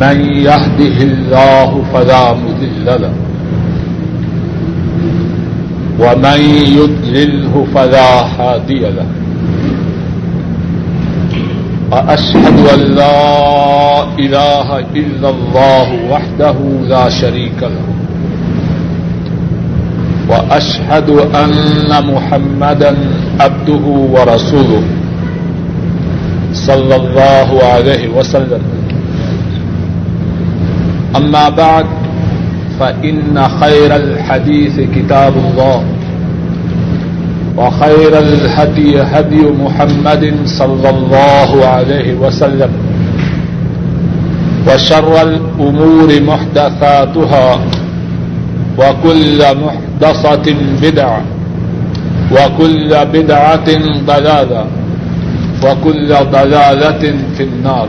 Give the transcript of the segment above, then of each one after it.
من يهده الله فلا مذل له. ومن يدلله فلا هادي له. وأشهد أن لا إله إلا الله وحده لا شريك له. وأشهد أن محمدا عبده ورسوله صلى الله عليه وسلم. أما بعد، فإن خير الحديث كتاب الله، وخير الهدي هدي محمد صلى الله عليه وسلم، وشر الأمور محدثاتها، وكل محدثة بدعة، وكل بدعة ضلالة، وكل ضلالة في النار.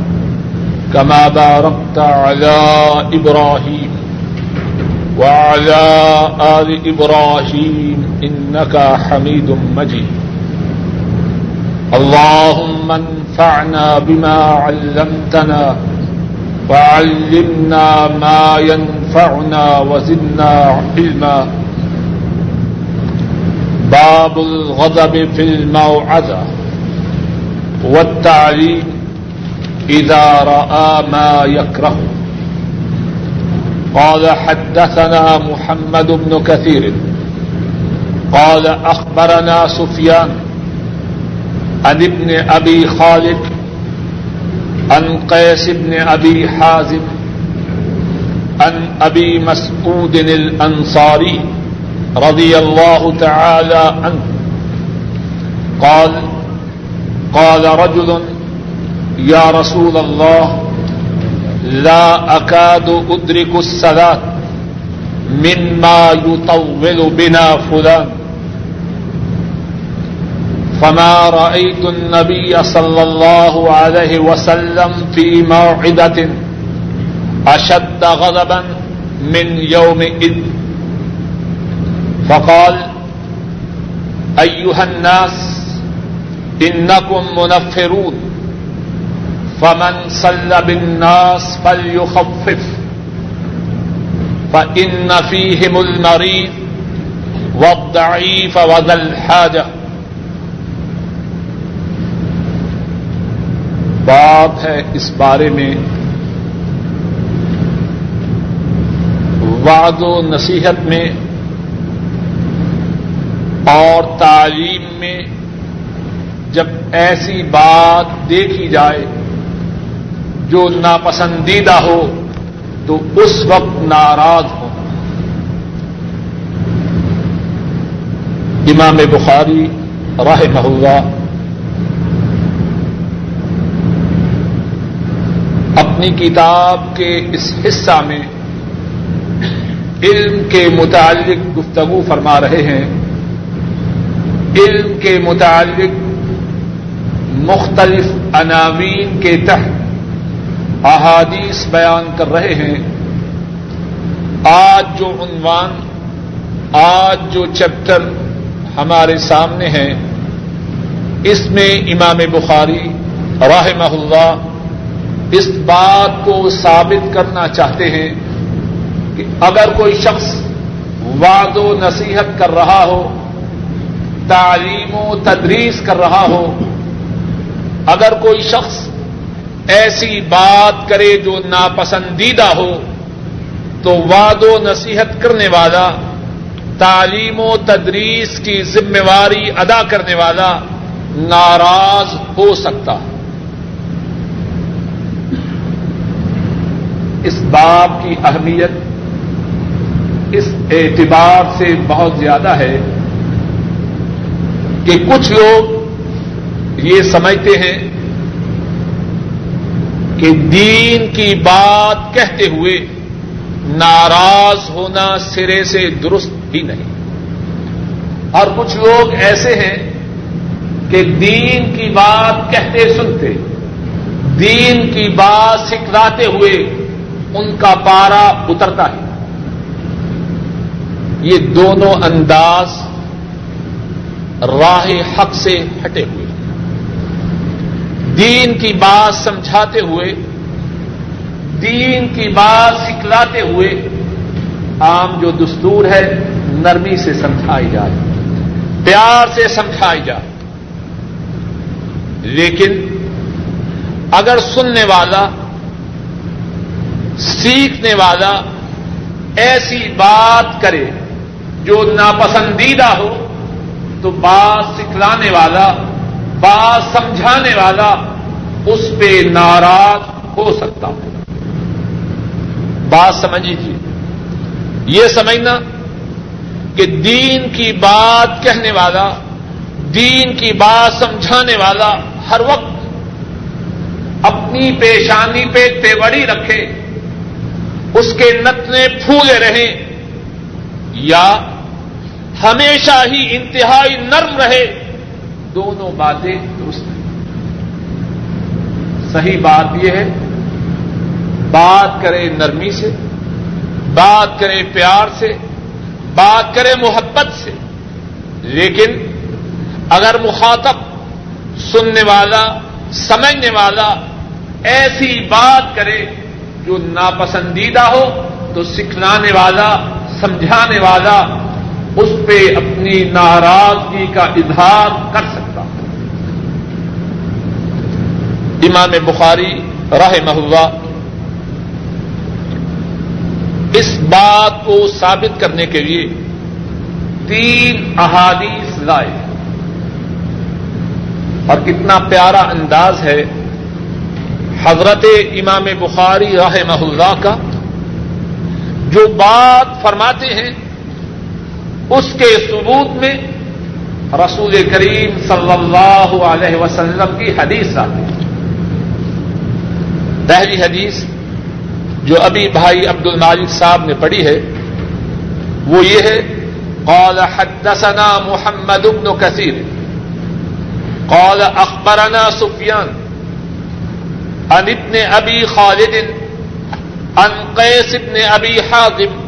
كما باركت على إبراهيم وعلى آل إبراهيم إنك حميد مجيد. اللهم انفعنا بما علمتنا وعلمنا ما ينفعنا وزدنا علما. باب الغضب في الموعظة والتعليم إذا رأى ما يكره. قال حدثنا محمد بن كثير. قال أخبرنا سفيان عن ابن ابي خالد عن قيس بن ابي حازم عن ابي مسعود الانصاري رضي الله تعالى عنه. قال قال رجل يا رسول الله لا اكاد ادرك الصلاه مما يطول بنا فلان. فما رأيت النبي صلى الله عليه وسلم في موعدة أشد غضبا من يومئذ فقال أيها الناس إنكم منفرون. فمن صلى بالناس فليخفف. فإن فيهم المريض والضعيف وذا الحاجة. بات ہے اس بارے میں. وعد و نصیحت میں اور تعلیم میں جب ایسی بات دیکھی جائے جو ناپسندیدہ ہو، تو اس وقت ناراض ہو۔ امام بخاری راہ محلہ اپنی کتاب کے اس حصہ میں علم کے متعلق گفتگو فرما رہے ہیں۔ علم کے متعلق مختلف عناوین کے تحت احادیث بیان کر رہے ہیں۔ آج جو عنوان، آج جو چیپٹر ہمارے سامنے ہے اس میں امام بخاری راہ اللہ اس بات کو ثابت کرنا چاہتے ہیں کہ اگر کوئی شخص وعد و نصیحت کر رہا ہو، تعلیم و تدریس کر رہا ہو، اگر کوئی شخص ایسی بات کرے جو ناپسندیدہ ہو، تو وعد و نصیحت کرنے والا، تعلیم و تدریس کی ذمہ واری ادا کرنے والا ناراض ہو سکتا۔ اس باب کی اہمیت اس اعتبار سے بہت زیادہ ہے کہ کچھ لوگ یہ سمجھتے ہیں کہ دین کی بات کہتے ہوئے ناراض ہونا سرے سے درست ہی نہیں۔ اور کچھ لوگ ایسے ہیں کہ دین کی بات کہتے سنتے، دین کی بات سکھلاتے ہوئے ان کا پارا اترتا ہے۔ یہ دونوں انداز راہ حق سے ہٹے ہوئے۔ دین کی بات سمجھاتے ہوئے، دین کی بات سکھلاتے ہوئے عام جو دستور ہے، نرمی سے سمجھائی جائے، پیار سے سمجھائی جائے۔ لیکن اگر سننے والا، سیکھنے والا ایسی بات کرے جو ناپسندیدہ ہو، تو بات سکھلانے والا بات سمجھانے والا اس پہ ناراض ہو سکتا ہے بات سمجھ لیجیے یہ سمجھنا کہ دین کی بات کہنے والا، دین کی بات سمجھانے والا ہر وقت اپنی پیشانی پہ تیوڑی رکھے، اس کے نتنے پھولے رہیں، یا ہمیشہ ہی انتہائی نرم رہے دونوں باتیں درست ہیں۔ صحیح بات یہ ہے، بات کرے نرمی سے، بات کرے پیار سے، بات کرے محبت سے۔ لیکن اگر مخاطب سننے والا، سمجھنے والا ایسی بات کرے جو ناپسندیدہ ہو، تو سکھلانے والا، سمجھانے والا اس پہ اپنی ناراضگی کا اظہار کر سکتا امام بخاری راہ محلہ اس بات کو ثابت کرنے کے لیے تین احادیث لائے اور کتنا پیارا انداز ہے۔ حضرت امام بخاری راہ محلہ کا جو بات فرماتے ہیں، اس کے ثبوت میں رسول کریم صلی اللہ علیہ وسلم کی حدیث آتی۔ ہے پہلی حدیث جو ابھی بھائی عبد المالک صاحب نے پڑھی ہے، وہ یہ ہے، قال حدثنا محمد بن کثیر، قال اخبرنا سفیان، عن ابن ابی خالد، عن قیس ابن ابی حازم،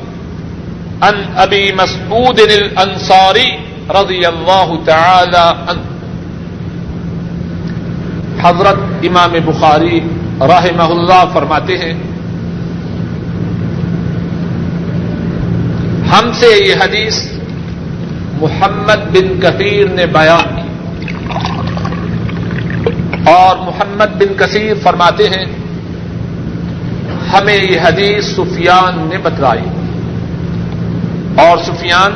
عن ابی مسعود الانصاری رضی اللہ تعالی عنہ۔ حضرت امام بخاری رحمہ اللہ فرماتے ہیں، ہم سے یہ حدیث محمد بن کثیر نے بیان کی۔ اور محمد بن کثیر فرماتے ہیں، ہمیں یہ حدیث سفیان نے بتلائی۔ اور سفیان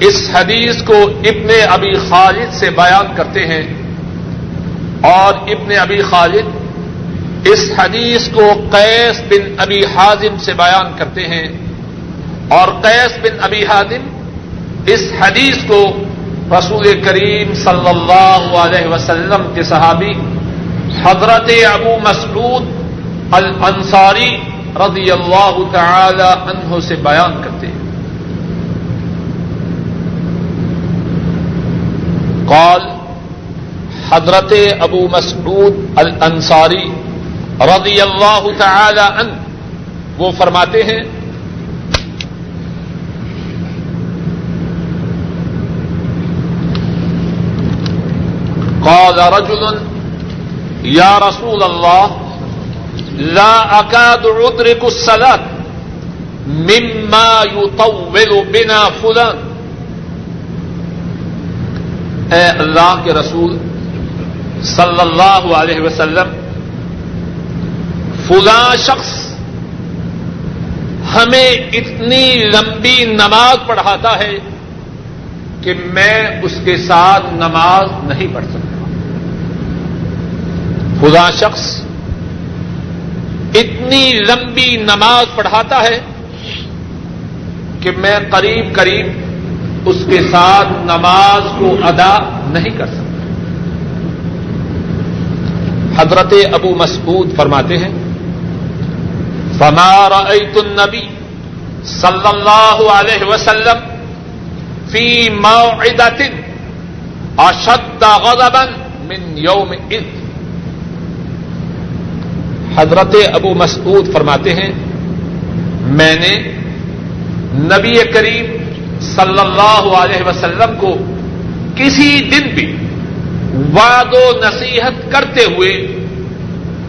اس حدیث کو ابن ابی خالد سے بیان کرتے ہیں۔ اور ابن ابی خالد اس حدیث کو قیس بن ابی حازم سے بیان کرتے ہیں اور قیس بن ابی حادم اس حدیث کو رسول کریم صلی اللہ علیہ وسلم کے صحابی حضرت ابو مسعود الانصاری رضی اللہ تعالی عنہ سے بیان کرتے ہیں۔ قال، حضرت ابو مسعود الانصاری رضی اللہ تعالی عنہ۔ وہ فرماتے ہیں، قال رجل يا رسول الله لا أكاد أدرك الصلاة مما يطول بنا فلان۔ اے اللہ کے رسول صلی اللہ علیہ وسلم فلاں شخص ہمیں اتنی لمبی نماز پڑھاتا ہے کہ میں اس کے ساتھ نماز نہیں پڑھ سکتا۔ خدا شخص اتنی لمبی نماز پڑھاتا ہے کہ میں قریب قریب اس کے ساتھ نماز کو ادا نہیں کر سکتا۔ حضرت ابو مسعود فرماتے ہیں فما رأيت النبي صلی اللہ علیہ وسلم فی موعدة اشد غضبا من یوم اذ حضرت ابو مسعود فرماتے ہیں، میں نے نبی کریم صلی اللہ علیہ وسلم کو کسی دن بھی واد و نصیحت کرتے ہوئے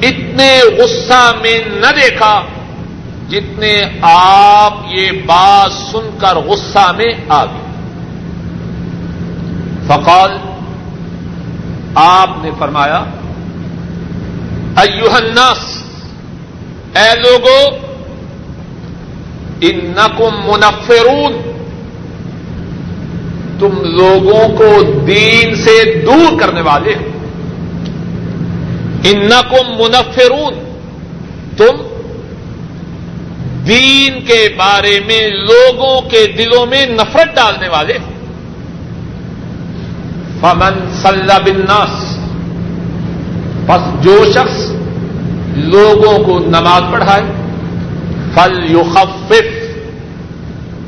اتنے غصہ میں نہ دیکھا جتنے آپ یہ بات سن کر غصہ میں آ گئے۔ فقال، آپ نے فرمایا ایوہ الناس، اے لوگوں انکم منفرون، تم لوگوں کو دین سے دور کرنے والے ہو۔ انکم منفرون، تم دین کے بارے میں، لوگوں کے دلوں میں نفرت ڈالنے والے۔ فمن صلی بالناس، پس جو شخص لوگوں کو نماز پڑھائے فل یخفف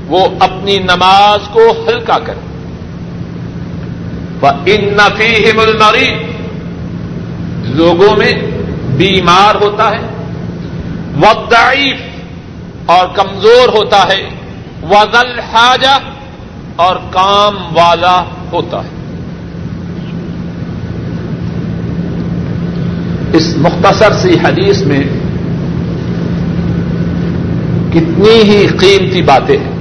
وہ اپنی نماز کو ہلکا کرے۔ ان نفی المریض لوگوں میں بیمار ہوتا ہے۔ وضعیف اور کمزور ہوتا ہے۔ وزل حاجہ اور کام والا ہوتا ہے۔ اس مختصر سی حدیث میں کتنی ہی قیمتی باتیں ہیں۔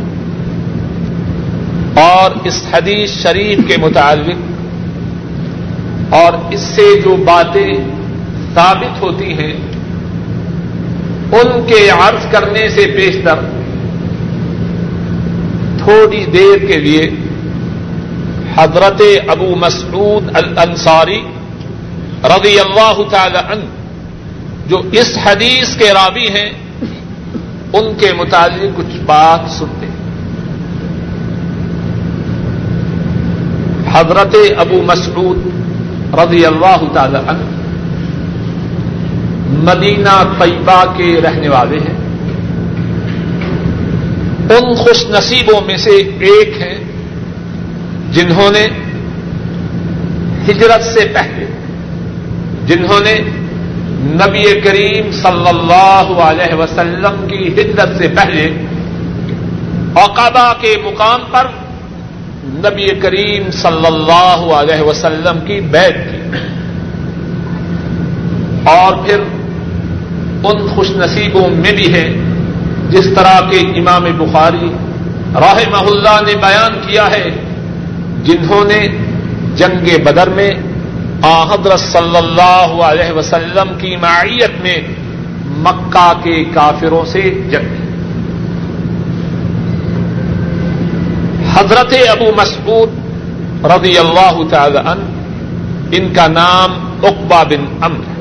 اور اس حدیث شریف کے متعلق اور اس سے جو باتیں ثابت ہوتی ہیں ان کے عرض کرنے سے بیشتر تھوڑی دیر کے لیے حضرت ابو مسعود الانصاری رضی اللہ تعالی عنہ، جو اس حدیث کے رابی ہیں، ان کے متعلق کچھ بات سنتے ہیں۔ حضرت ابو مسعود رضی اللہ تعالی عنہ مدینہ طیبہ کے رہنے والے ہیں۔ ان خوش نصیبوں میں سے ایک ہیں جنہوں نے ہجرت سے پہلے، جنہوں نے نبی کریم صلی اللہ علیہ وسلم کی ہجرت سے پہلے اوقابہ کے مقام پر نبی کریم صلی اللہ علیہ وسلم کی بیت کی۔ اور پھر ان خوش نصیبوں میں بھی ہے۔ جس طرح کے امام بخاری راہ اللہ نے بیان کیا ہے، جنہوں نے جنگ بدر میں حضرت صلی اللہ علیہ وسلم کی معیت میں مکہ کے کافروں سے جنگ کی۔ حضرت ابو مسعود رضی اللہ تعالی عنہ، ان کا نام اقبا بن امر ہے۔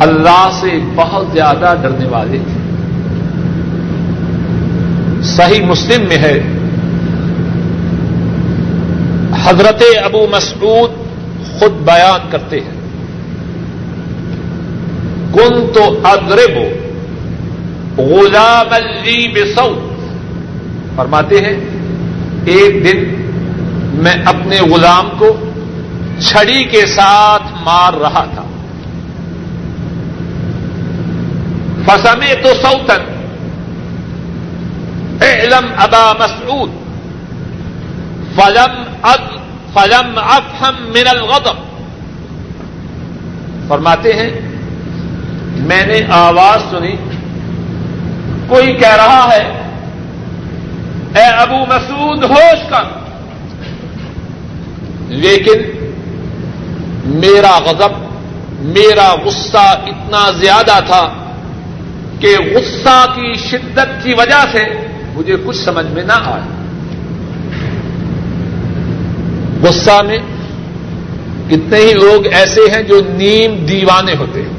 اللہ سے بہت زیادہ ڈرنے والے تھے۔ صحیح مسلم میں ہے۔ حضرت ابو مسعود خود بیان کرتے ہیں۔ کن تو ادربو غلام لی بسعود فرماتے ہیں، ایک دن میں اپنے غلام کو چھڑی کے ساتھ مار رہا تھا۔ فسمے تو سوتن علم ابا مسعود. فلم اد فلم افہم من الغضب. فرماتے ہیں، میں نے آواز سنی، کوئی کہہ رہا ہے، اے ابو مسعود ہوش کر۔ لیکن میرا غضب، میرا غصہ اتنا زیادہ تھا کہ غصہ کی شدت کی وجہ سے مجھے کچھ سمجھ میں نہ آئے۔ غصہ میں کتنے ہی لوگ ایسے ہیں جو نیم دیوانے ہوتے ہیں،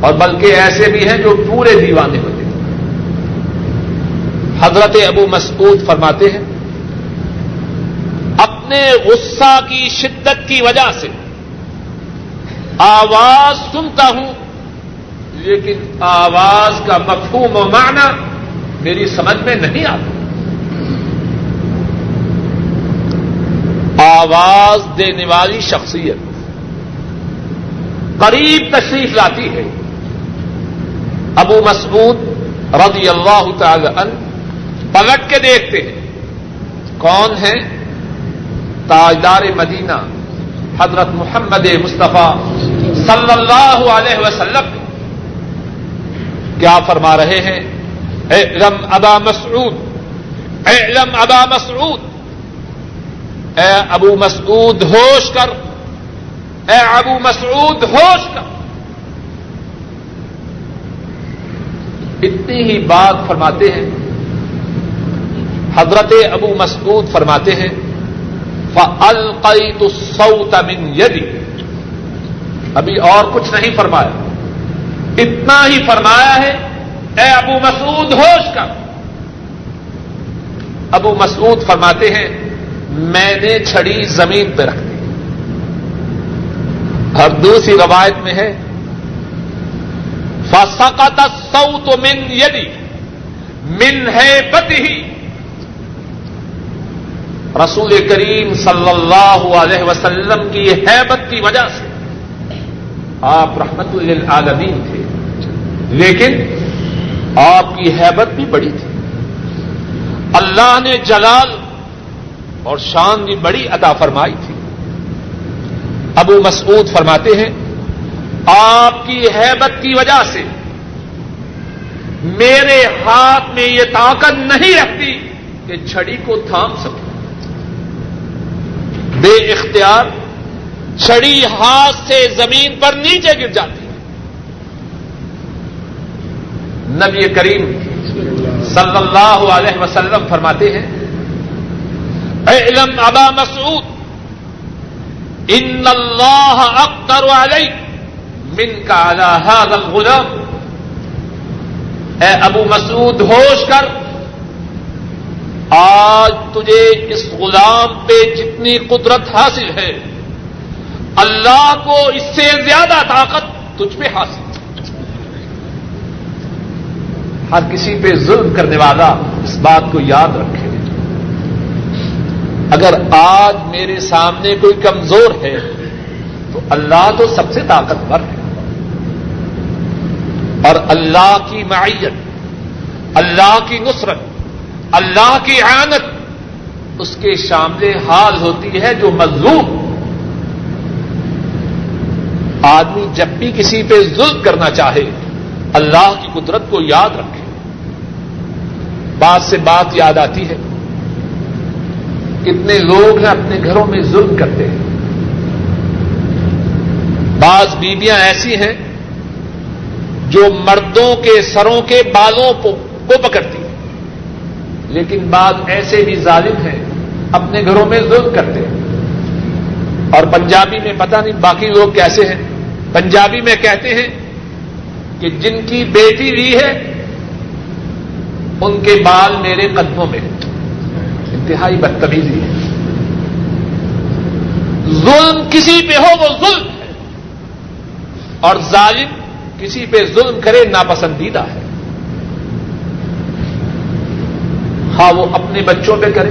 اور بلکہ ایسے بھی ہیں جو پورے دیوانے ہوتے ہیں۔ حضرت ابو مسعود فرماتے ہیں، اپنے غصہ کی شدت کی وجہ سے آواز سنتا ہوں لیکن آواز کا مفہوم و معنی میری سمجھ میں نہیں آتا۔ آواز دینے والی شخصیت قریب تشریف لاتی ہے۔ ابو مسعود رضی اللہ تعالی عنہ پلٹ کے دیکھتے ہیں۔ کون ہے تاجدار مدینہ حضرت محمد مصطفیٰ صلی اللہ علیہ وسلم۔ کیا فرما رہے ہیں؟ اعلم ابا مسعود، اعلم ابا مسعود۔ اے ابو مسعود، ہوش کر۔ اے ابو مسعود، ہوش کر۔ اتنی ہی بات فرماتے ہیں۔ حضرت ابو مسعود فرماتے ہیں، فَأَلْقَيْتُ الصَّوْتَ مِنْ يَدِي۔ ابھی اور کچھ نہیں فرمایا۔ اتنا ہی فرمایا ہے، اے ابو مسعود، ہوش کر۔ ابو مسعود فرماتے ہیں، میں نے چھڑی زمین پہ رکھ دی۔ اور دوسری روایت میں ہے فسقت الصوت من یدی من ہے ہی رسول کریم صلی اللہ علیہ وسلم کی حیبت کی وجہ سے آپ رحمت للعالمین تھے۔ لیکن آپ کی حیبت بھی بڑی تھی۔ اللہ نے جلال اور شان بھی بڑی ادا فرمائی تھی۔ ابو مسعود فرماتے ہیں، آپ کی حیبت کی وجہ سے میرے ہاتھ میں یہ طاقت نہیں رکھتی کہ چھڑی کو تھام سکوں۔ بے اختیار، چھڑی ہاتھ سے زمین پر نیچے گر جاتی۔ نبی کریم صلی اللہ علیہ وسلم فرماتے ہیں اے علم ابا مسعود ان اللہ اختر علی من کا هذا الغلام۔ اے ابو مسعود، ہوش کر، آج تجھے اس غلام پہ جتنی قدرت حاصل ہے، اللہ کو اس سے زیادہ طاقت تجھ پہ حاصل۔ ہر کسی پہ ظلم کرنے والا اس بات کو یاد رکھے۔ اگر آج میرے سامنے کوئی کمزور ہے، تو اللہ تو سب سے طاقتور ہے۔ اور اللہ کی معیت، اللہ کی نصرت، اللہ کی آنت اس کے سامنے حال ہوتی ہے جو مظلوم۔ آدمی جب بھی کسی پہ ظلم کرنا چاہے اللہ کی قدرت کو یاد رکھے۔ بات سے بات یاد آتی ہے۔ کتنے لوگ ہیں اپنے گھروں میں ظلم کرتے ہیں۔ بعض بیویاں ایسی ہیں جو مردوں کے سروں کے بالوں کو پکڑتی ہیں۔ لیکن بعض ایسے بھی ظالم ہیں اپنے گھروں میں ظلم کرتے ہیں۔ اور پنجابی میں پتہ نہیں باقی لوگ کیسے ہیں۔ پنجابی میں کہتے ہیں کہ جن کی بیٹی ہوئی ہے، ان کے بال میرے قدموں میں انتہائی بدتمیزی ہے۔ ظلم کسی پہ ہو، وہ ظلم ہے۔ اور ظالم کسی پہ ظلم کرے، ناپسندیدہ ہے۔ ہاں وہ اپنے بچوں پہ کرے،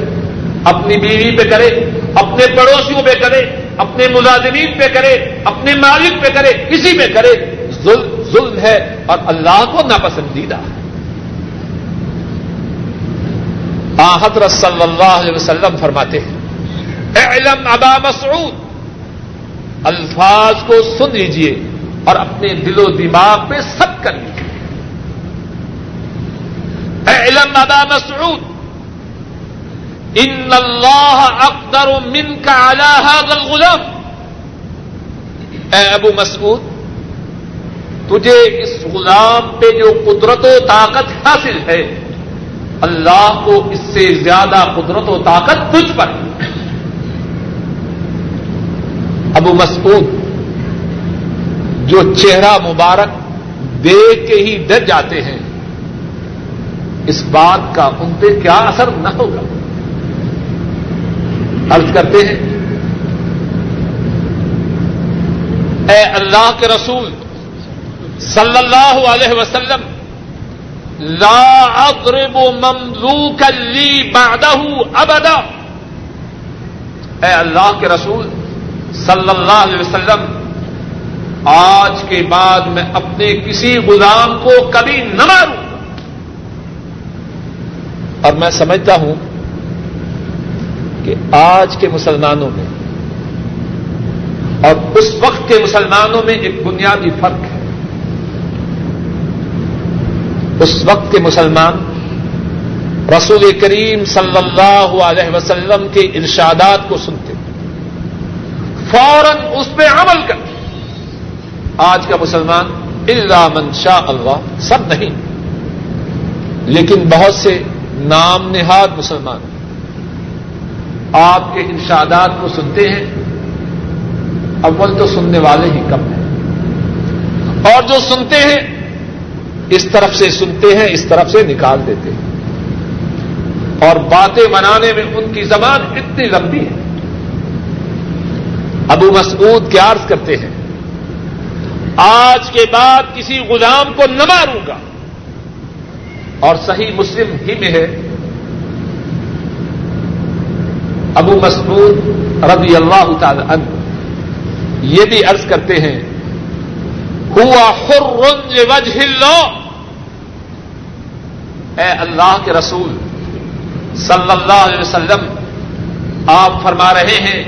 اپنی بیوی پہ کرے، اپنے پڑوسیوں پہ کرے، اپنے ملازمین پہ کرے، اپنے مالک پہ کرے، کسی پہ کرے، ظلم ظلم ہے اور اللہ کو ناپسندیدہ ہے۔ حضرت صلی اللہ علیہ وسلم فرماتے ہیں، اعلم ابا مسعود۔ الفاظ کو سن لیجیے اور اپنے دل و دماغ پہ سب کر لیجیے اعلم ابا مسعود۔ ان اللہ اقدر من کا هذا الغلام۔ اے ابو مسعود تجھے اس غلام پہ جو قدرت و طاقت حاصل ہے، اللہ کو اس سے زیادہ قدرت و طاقت تجھ پر ابو مسعود، جو چہرہ مبارک دیکھ کے ہی ڈر جاتے ہیں، اس بات کا ان پہ کیا اثر نہ ہوگا؟ عرض کرتے ہیں، اے اللہ کے رسول صلی اللہ علیہ وسلم، لا اقرب مملوک لی بعدہ ابدا۔ اے اللہ کے رسول صلی اللہ علیہ وسلم، آج کے بعد میں اپنے کسی غلام کو کبھی نہ ماروں۔ گا اور میں سمجھتا ہوں کہ آج کے مسلمانوں میں اور اس وقت کے مسلمانوں میں ایک بنیادی فرق ہے۔ اس وقت کے مسلمان رسول کریم صلی اللہ علیہ وسلم کے ارشادات کو سنتے، فوراً اس پہ عمل کرتے آج کا مسلمان اللہ منشاہ اللہ، سب نہیں۔ لیکن بہت سے نام نہاد مسلمان آپ کے ارشادات کو سنتے ہیں، اول تو سننے والے ہی کم ہیں۔ اور جو سنتے ہیں اس طرف سے سنتے ہیں، اس طرف سے نکال دیتے ہیں۔ اور باتیں بنانے میں ان کی زبان اتنی لمبی ہے۔ ابو مسعود کیا عرض کرتے ہیں، آج کے بعد کسی غلام کو نہ ماروں گا۔ اور صحیح مسلم ہی میں ہے۔ ابو مسعود رضی اللہ تعالی عنہ یہ بھی عرض کرتے ہیں، ہوا خرج وجہ اللہ۔ اے اللہ کے رسول صلی اللہ علیہ وسلم، آپ فرما رہے ہیں،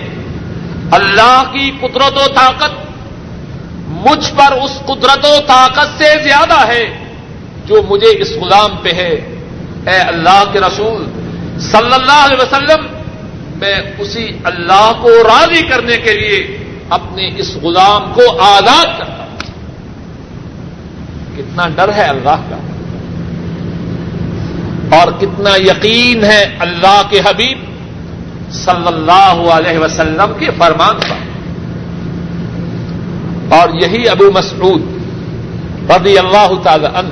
اللہ کی قدرت و طاقت مجھ پر اس قدرت و طاقت سے زیادہ ہے جو مجھے اس غلام پہ ہے۔ اے اللہ کے رسول صلی اللہ علیہ وسلم، میں اسی اللہ کو راضی کرنے کے لیے اپنے اس غلام کو آزاد کرتا ہوں۔ کتنا ڈر ہے اللہ کا۔ اور کتنا یقین ہے اللہ کے حبیب صلی اللہ علیہ وسلم کے فرمان پر۔ اور یہی ابو مسعود رضی اللہ تعالی عنہ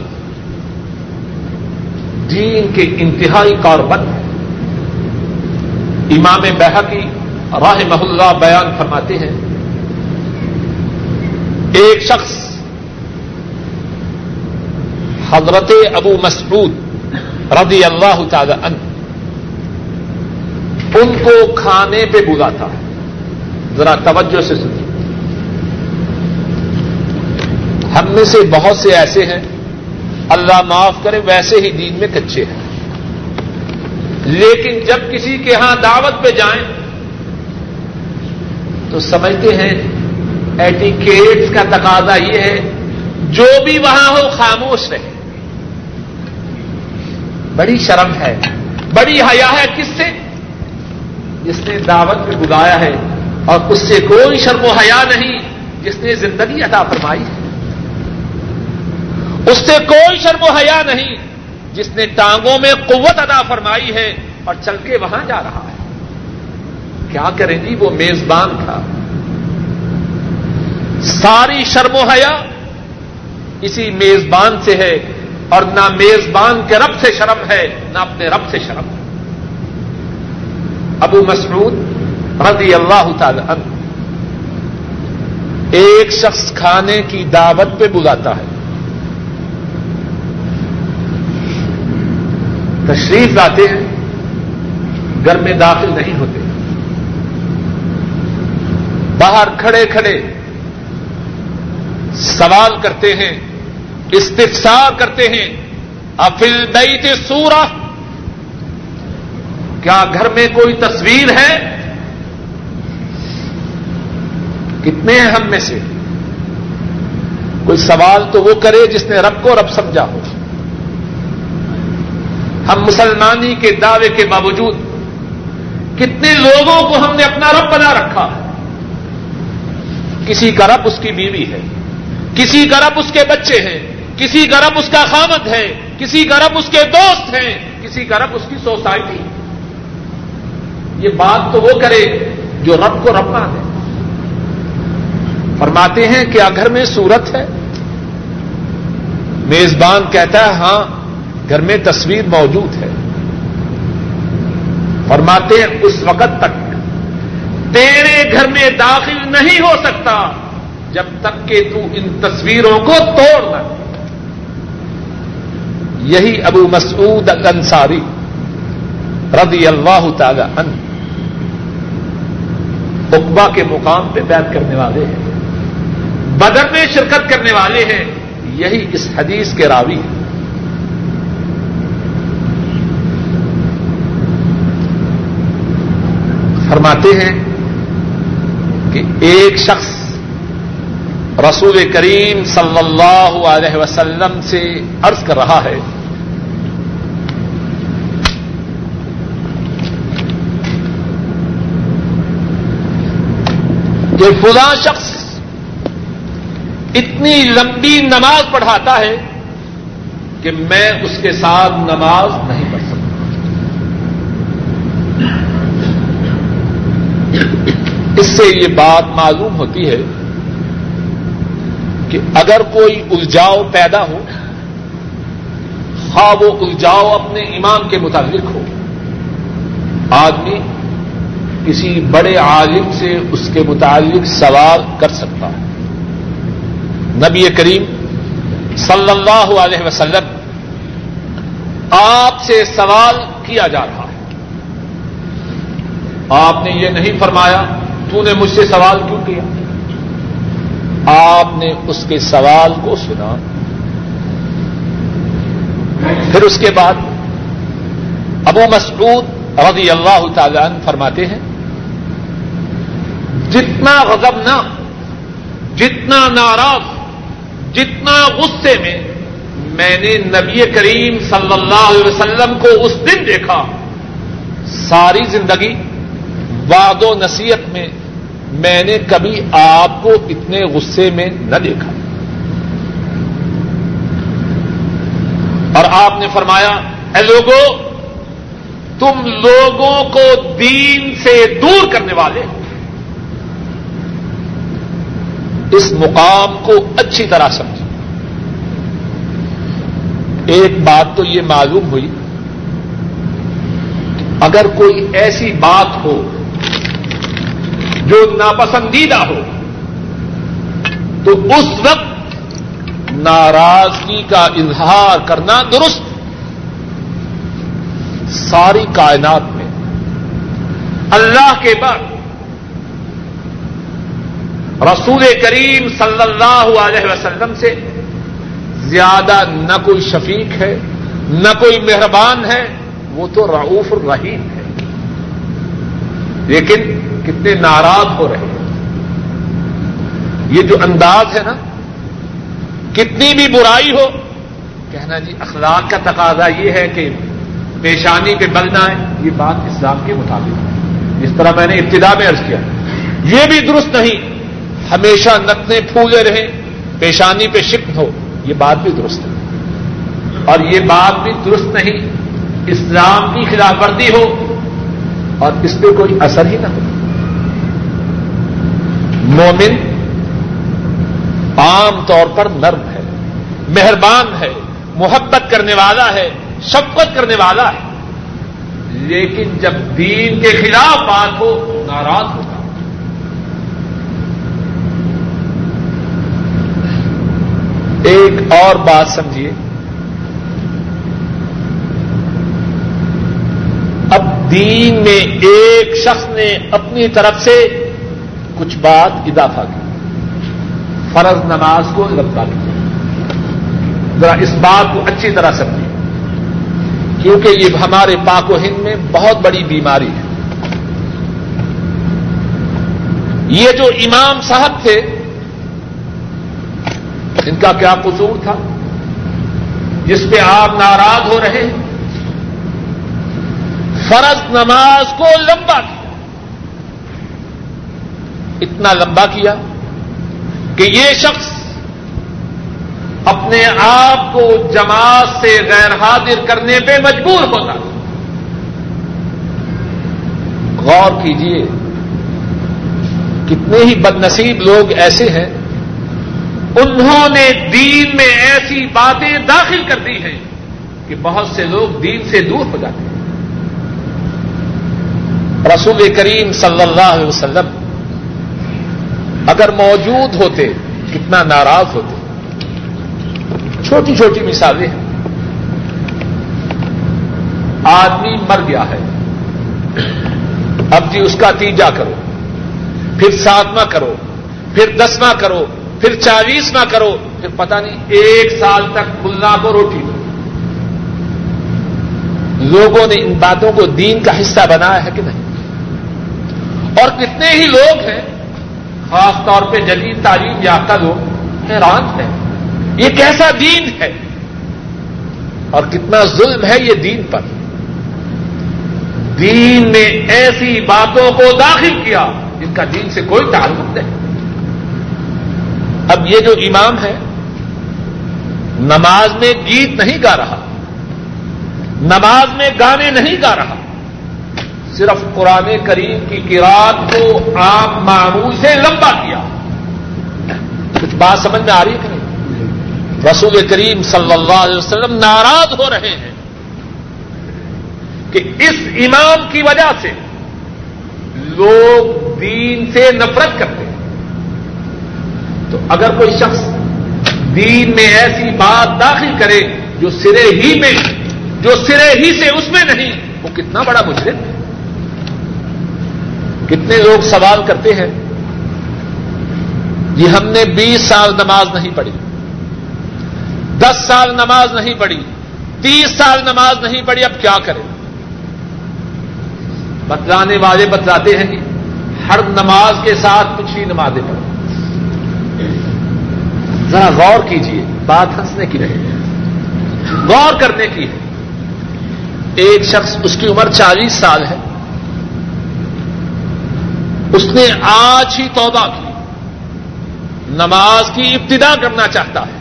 دین کے انتہائی کاربند امام بحقی راہ محلہ بیان فرماتے ہیں، ایک شخص حضرت ابو مسعود رضی اللہ تعالی عنہ۔ ان کو کھانے پہ بلاتا ہے ذرا توجہ سے سنیے۔ ہم میں سے بہت سے ایسے ہیں۔ اللہ معاف کرے، ویسے ہی دین میں کچے ہیں۔ لیکن جب کسی کے ہاں دعوت پہ جائیں، تو سمجھتے ہیں، ایٹیکیٹس کا تقاضا یہ ہے، جو بھی وہاں ہو خاموش رہے۔ بڑی شرم ہے، بڑی حیا ہے کس سے؟ جس نے دعوت میں بلایا ہے، اور اس سے کوئی شرم و حیا نہیں جس نے زندگی عطا فرمائی ہے۔ اس سے کوئی شرم و حیا نہیں جس نے ٹانگوں میں قوت ادا فرمائی ہے اور چل کے وہاں جا رہا ہے۔ کیا کریں جی وہ میزبان تھا۔ ساری شرم و حیا اسی میزبان سے ہے۔ اور نہ میزبان کے رب سے شرم ہے، نہ اپنے رب سے شرم۔ ہے ابو مسعود رضی اللہ تعالی عنہ ایک شخص کھانے کی دعوت پہ بلاتا ہے۔ تشریف لاتے ہیں، گھر میں داخل نہیں ہوتے۔ باہر کھڑے کھڑے سوال کرتے ہیں استفسار کرتے ہیں۔ افل بیت سورا کیا گھر میں کوئی تصویر ہے؟ کتنے ہیں ہم میں سے؟ کوئی سوال تو وہ کرے جس نے رب کو رب سمجھا ہو۔ ہم مسلمانی کے دعوے کے باوجود کتنے لوگوں کو ہم نے اپنا رب بنا رکھا کسی کا رب اس کی بیوی ہے، کسی کا رب اس کے بچے ہیں۔ کسی کا رب اس کا خامد ہے، کسی کا رب اس کے دوست ہیں، کسی کا رب اس کی سوسائٹی۔ یہ بات تو وہ کرے جو رب کو رب مانے۔ فرماتے ہیں کیا گھر میں صورت ہے؟ میزبان کہتا ہے ہاں گھر میں تصویر موجود ہے۔ فرماتے ہیں، اس وقت تک تیرے گھر میں داخل نہیں ہو سکتا، جب تک کہ تو ان تصویروں کو توڑ نہ یہی ابو مسعود الانصاری رضی اللہ تعالی عنہ اقبا کے مقام پہ بیت کرنے والے ہیں، بدر میں شرکت کرنے والے ہیں، یہی اس حدیث کے راوی ہیں۔ فرماتے ہیں کہ ایک شخص رسول کریم صلی اللہ علیہ وسلم سے عرض کر رہا ہے کہ فلاں شخص اتنی لمبی نماز پڑھاتا ہے کہ میں اس کے ساتھ نماز نہیں پڑھ سکتا۔ اس سے یہ بات معلوم ہوتی ہے کہ اگر کوئی الجاؤ پیدا ہو، خواہ وہ الجاؤ اپنے امام کے متعلق ہو، آدمی کسی بڑے عالم سے اس کے متعلق سوال کر سکتا ہے نبی کریم صلی اللہ علیہ وسلم، آپ سے سوال کیا جا رہا ہے۔ آپ نے یہ نہیں فرمایا، تو نے مجھ سے سوال کیوں کیا؟ آپ نے اس کے سوال کو سنا۔ پھر اس کے بعد ابو مسعود رضی اللہ تعالی عنہ فرماتے ہیں جتنا غضب نہ، جتنا ناراض، جتنا غصے میں میں نے نبی کریم صلی اللہ علیہ وسلم کو اس دن دیکھا۔ ساری زندگی واد و نصیحت میں میں نے کبھی آپ کو اتنے غصے میں نہ دیکھا۔ اور آپ نے فرمایا، اے لوگوں تم لوگوں کو دین سے دور کرنے والے۔ اس مقام کو اچھی طرح سمجھ ایک بات تو یہ معلوم ہوئی اگر کوئی ایسی بات ہو جو ناپسندیدہ ہو، تو اس وقت ناراضگی کا اظہار کرنا درست۔ ساری کائنات میں اللہ کے بعد رسول کریم صلی اللہ علیہ وسلم سے زیادہ نہ کوئی شفیق ہے، نہ کوئی مہربان ہے، وہ تو رعوف الرحیم ہے۔ لیکن کتنے ناراض ہو رہے ہیں۔ یہ جو انداز ہے نا، کتنی بھی برائی ہو، کہنا جی اخلاق کا تقاضا یہ ہے کہ پیشانی پہ بلنا ہے یہ بات اسلام کے مطابق ہے۔ جس طرح میں نے ابتدا میں ارض کیا۔ یہ بھی درست نہیں۔ ہمیشہ نتنے پھولے رہیں، پیشانی پہ شک ہو، یہ بات بھی درست ہے۔ اور یہ بات بھی درست نہیں، اسلام کی خلاف ورزی ہو اور اس پہ کوئی اثر ہی نہ ہو۔ مومن عام طور پر نرم ہے، مہربان ہے، محبت کرنے والا ہے، شفقت کرنے والا ہے۔ لیکن جب دین کے خلاف بات ہو، ناراض ہوتا ایک اور بات سمجھیے۔ اب دین میں ایک شخص نے اپنی طرف سے کچھ بات اضافہ کی۔ فرض نماز کو لمبا کیا ذرا اس بات کو اچھی طرح سمجھیے۔ کیونکہ یہ ہمارے پاک و ہند میں بہت بڑی بیماری ہے۔ یہ جو امام صاحب تھے ان کا کیا قصور تھا؟ جس پہ آپ ناراض ہو رہے ہیں۔ فرض نماز کو لمبا کیا۔ اتنا لمبا کیا کہ یہ شخص اپنے آپ کو جماعت سے غیر حاضر کرنے پہ مجبور ہوتا غور کیجیے کتنے ہی بد نصیب لوگ ایسے ہیں انہوں نے دین میں ایسی باتیں داخل کر دی ہیں کہ بہت سے لوگ دین سے دور ہو جاتے ہیں۔ رسول کریم صلی اللہ علیہ وسلم اگر موجود ہوتے، کتنا ناراض ہوتے۔ چھوٹی چھوٹی مثالیں ہیں۔ آدمی مر گیا ہے۔ اب جی اس کا تیجا کرو، پھر ساتواں کرو، پھر دسواں کرو پھر چالیسواں کرو۔ پھر پتہ نہیں۔ ایک سال تک ملا کو روٹی دو۔ لوگوں نے ان باتوں کو دین کا حصہ بنایا ہے کہ نہیں؟ اور کتنے ہی لوگ ہیں خاص طور پہ جدید تعلیم یافتہ لوگ حیران ہیں۔ یہ کیسا دین ہے؟ اور کتنا ظلم ہے یہ دین پر۔ دین نے ایسی باتوں کو داخل کیا جن کا دین سے کوئی تعلق نہیں۔ اب یہ جو امام ہے، نماز میں گیت نہیں گا رہا، نماز میں گانے نہیں گا رہا، صرف قرآن کریم کی کراط کو عام معمول سے لمبا کیا۔ کچھ بات سمجھ میں آ رہی ہے نہیں؟ رسول کریم صلی اللہ علیہ وسلم ناراض ہو رہے ہیں کہ اس امام کی وجہ سے لوگ دین سے نفرت کرتے ہیں۔ تو اگر کوئی شخص دین میں ایسی بات داخل کرے جو سرے ہی میں، جو سرے ہی سے اس میں نہیں، وہ کتنا بڑا مجرم ہے۔ کتنے لوگ سوال کرتے ہیں جی ہم نے بیس سال نماز نہیں پڑھی، دس سال نماز نہیں پڑھی، تیس سال نماز نہیں پڑھی، اب کیا کریں؟ بتلانے والے بتلاتے ہیں جی ہر نماز کے ساتھ کچھ ہی نمازیں پڑھیں۔ ذرا غور کیجیے بات ہنسنے کی رہے غور کرنے کی ہے۔ ایک شخص اس کی عمر چالیس سال ہے۔ اس نے آج ہی توبہ کی۔ نماز کی ابتدا کرنا چاہتا ہے۔